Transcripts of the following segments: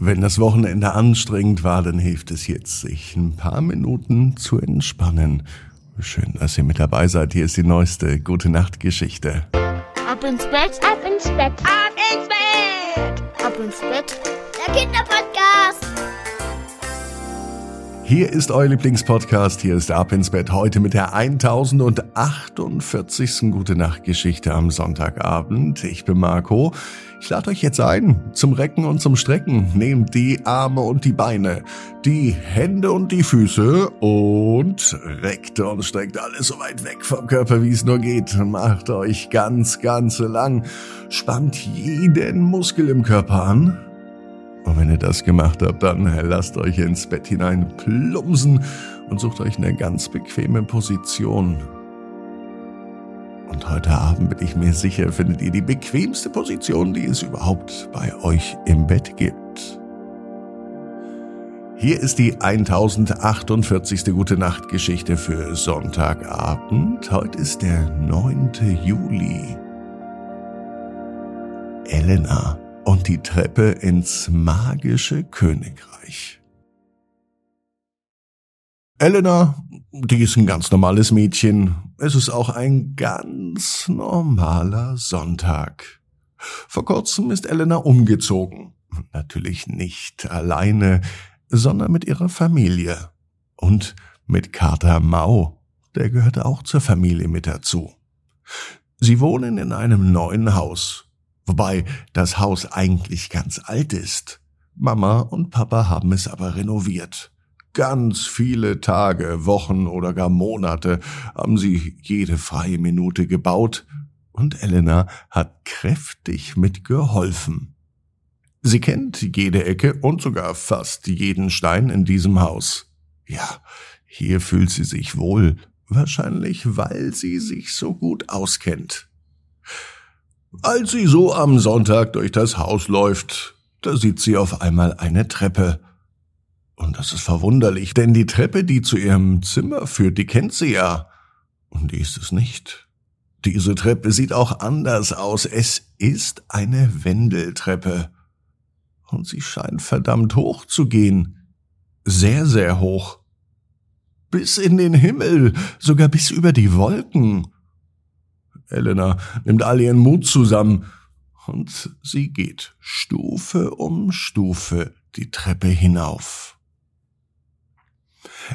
Wenn das Wochenende anstrengend war, dann hilft es jetzt, sich ein paar Minuten zu entspannen. Schön, dass ihr mit dabei seid. Hier ist die neueste Gute Nacht Geschichte. Ab ins Bett, ab ins Bett, ab ins Bett, ab ins Bett. Der Kinderpodcast. Hier ist euer Lieblingspodcast. Hier ist Ab ins Bett heute mit der 1048. Gute Nacht Geschichte am Sonntagabend. Ich bin Marco. Ich lade euch jetzt ein zum Recken und zum Strecken. Nehmt die Arme und die Beine, die Hände und die Füße und reckt und streckt alles so weit weg vom Körper, wie es nur geht. Macht euch ganz, ganz lang. Spannt jeden Muskel im Körper an. Und wenn ihr das gemacht habt, dann lasst euch ins Bett hinein plumpsen und sucht euch eine ganz bequeme Position. Und heute Abend bin ich mir sicher, findet ihr die bequemste Position, die es überhaupt bei euch im Bett gibt. Hier ist die 1048. Gute Nacht Geschichte für Sonntagabend. Heute ist der 9. Juli. Elena und die Treppe ins magische Königreich. Elena, die ist ein ganz normales Mädchen. Es ist auch ein ganz normaler Sonntag. Vor kurzem ist Elena umgezogen. Natürlich nicht alleine, sondern mit ihrer Familie. Und mit Kater Mau. Der gehört auch zur Familie mit dazu. Sie wohnen in einem neuen Haus. Wobei das Haus eigentlich ganz alt ist. Mama und Papa haben es aber renoviert. Ganz viele Tage, Wochen oder gar Monate haben sie jede freie Minute gebaut und Elena hat kräftig mitgeholfen. Sie kennt jede Ecke und sogar fast jeden Stein in diesem Haus. Ja, hier fühlt sie sich wohl, wahrscheinlich weil sie sich so gut auskennt. Als sie so am Sonntag durch das Haus läuft, da sieht sie auf einmal eine Treppe. Und das ist verwunderlich, denn die Treppe, die zu ihrem Zimmer führt, die kennt sie ja. Und die ist es nicht. Diese Treppe sieht auch anders aus. Es ist eine Wendeltreppe. Und sie scheint verdammt hoch zu gehen. Sehr, sehr hoch. Bis in den Himmel, sogar bis über die Wolken. Elena nimmt all ihren Mut zusammen und sie geht Stufe um Stufe die Treppe hinauf.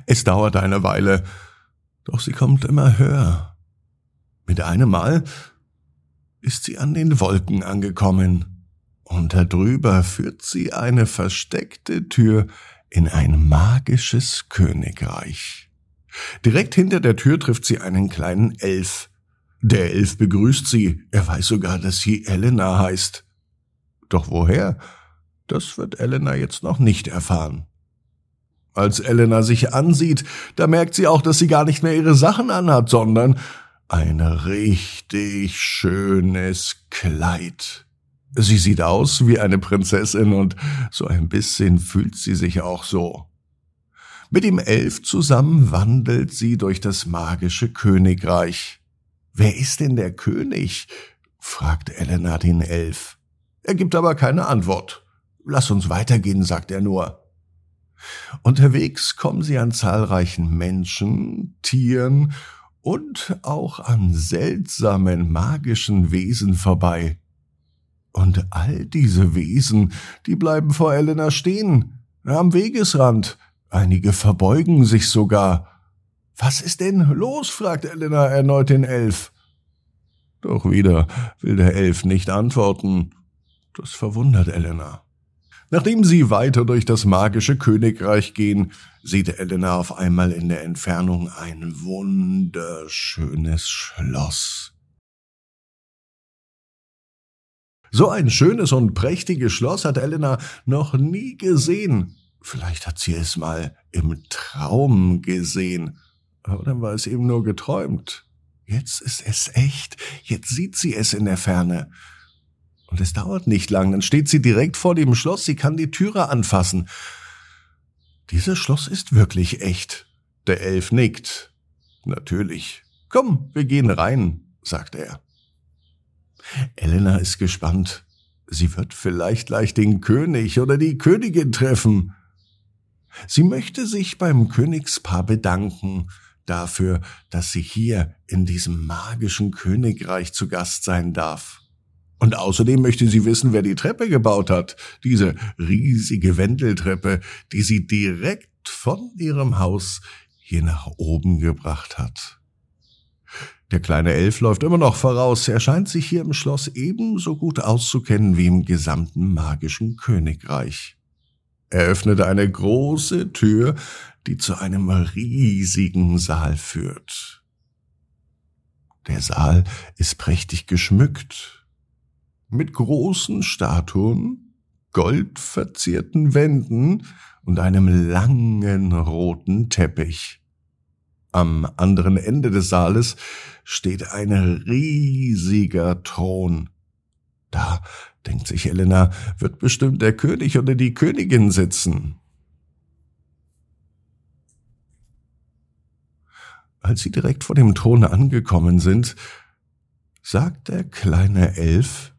Es dauert eine Weile, doch sie kommt immer höher. Mit einem Mal ist sie an den Wolken angekommen, und darüber führt sie eine versteckte Tür in ein magisches Königreich. Direkt hinter der Tür trifft sie einen kleinen Elf. Der Elf begrüßt sie, er weiß sogar, dass sie Elena heißt. Doch woher? Das wird Elena jetzt noch nicht erfahren. Als Elena sich ansieht, da merkt sie auch, dass sie gar nicht mehr ihre Sachen anhat, sondern ein richtig schönes Kleid. Sie sieht aus wie eine Prinzessin und so ein bisschen fühlt sie sich auch so. Mit dem Elf zusammen wandelt sie durch das magische Königreich. Wer ist denn der König? fragt Elena den Elf. Er gibt aber keine Antwort. Lass uns weitergehen, sagt er nur. Unterwegs kommen sie an zahlreichen Menschen, Tieren und auch an seltsamen magischen Wesen vorbei. Und all diese Wesen, die bleiben vor Elena stehen, am Wegesrand, einige verbeugen sich sogar. Was ist denn los? fragt Elena erneut den Elf. Doch wieder will der Elf nicht antworten. Das verwundert Elena. Nachdem sie weiter durch das magische Königreich gehen, sieht Elena auf einmal in der Entfernung ein wunderschönes Schloss. So ein schönes und prächtiges Schloss hat Elena noch nie gesehen. Vielleicht hat sie es mal im Traum gesehen, aber dann war es eben nur geträumt. Jetzt ist es echt, jetzt sieht sie es in der Ferne. Und es dauert nicht lang, dann steht sie direkt vor dem Schloss, sie kann die Türe anfassen. Dieses Schloss ist wirklich echt. Der Elf nickt. Natürlich. Komm, wir gehen rein, sagt er. Elena ist gespannt. Sie wird vielleicht gleich den König oder die Königin treffen. Sie möchte sich beim Königspaar bedanken dafür, dass sie hier in diesem magischen Königreich zu Gast sein darf. Und außerdem möchte sie wissen, wer die Treppe gebaut hat, diese riesige Wendeltreppe, die sie direkt von ihrem Haus hier nach oben gebracht hat. Der kleine Elf läuft immer noch voraus, er scheint sich hier im Schloss ebenso gut auszukennen wie im gesamten magischen Königreich. Er öffnet eine große Tür, die zu einem riesigen Saal führt. Der Saal ist prächtig geschmückt, mit großen Statuen, goldverzierten Wänden und einem langen roten Teppich. Am anderen Ende des Saales steht ein riesiger Thron. Da, denkt sich Elena, wird bestimmt der König oder die Königin sitzen. Als sie direkt vor dem Thron angekommen sind, sagt der kleine Elf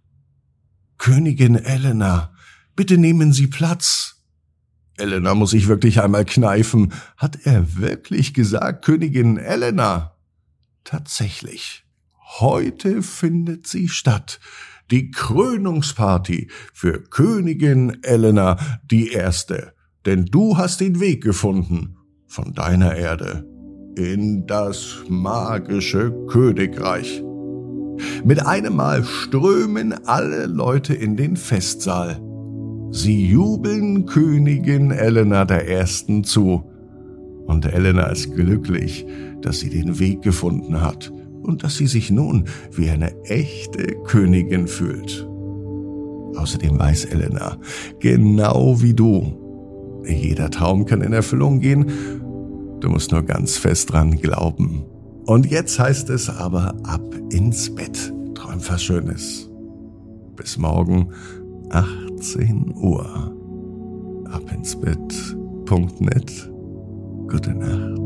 Königin Elena, bitte nehmen Sie Platz. Elena muss sich wirklich einmal kneifen. Hat er wirklich gesagt, Königin Elena? Tatsächlich. Heute findet sie statt. Die Krönungsparty für Königin Elena die Erste. Denn du hast den Weg gefunden von deiner Erde in das magische Königreich. Mit einem Mal strömen alle Leute in den Festsaal. Sie jubeln Königin Elena der Ersten zu. Und Elena ist glücklich, dass sie den Weg gefunden hat und dass sie sich nun wie eine echte Königin fühlt. Außerdem weiß Elena, genau wie du, jeder Traum kann in Erfüllung gehen, du musst nur ganz fest dran glauben. Und jetzt heißt es aber ab ins Bett. Träum was Schönes. Bis morgen, 18 Uhr. Ab ins Bett.net. Gute Nacht.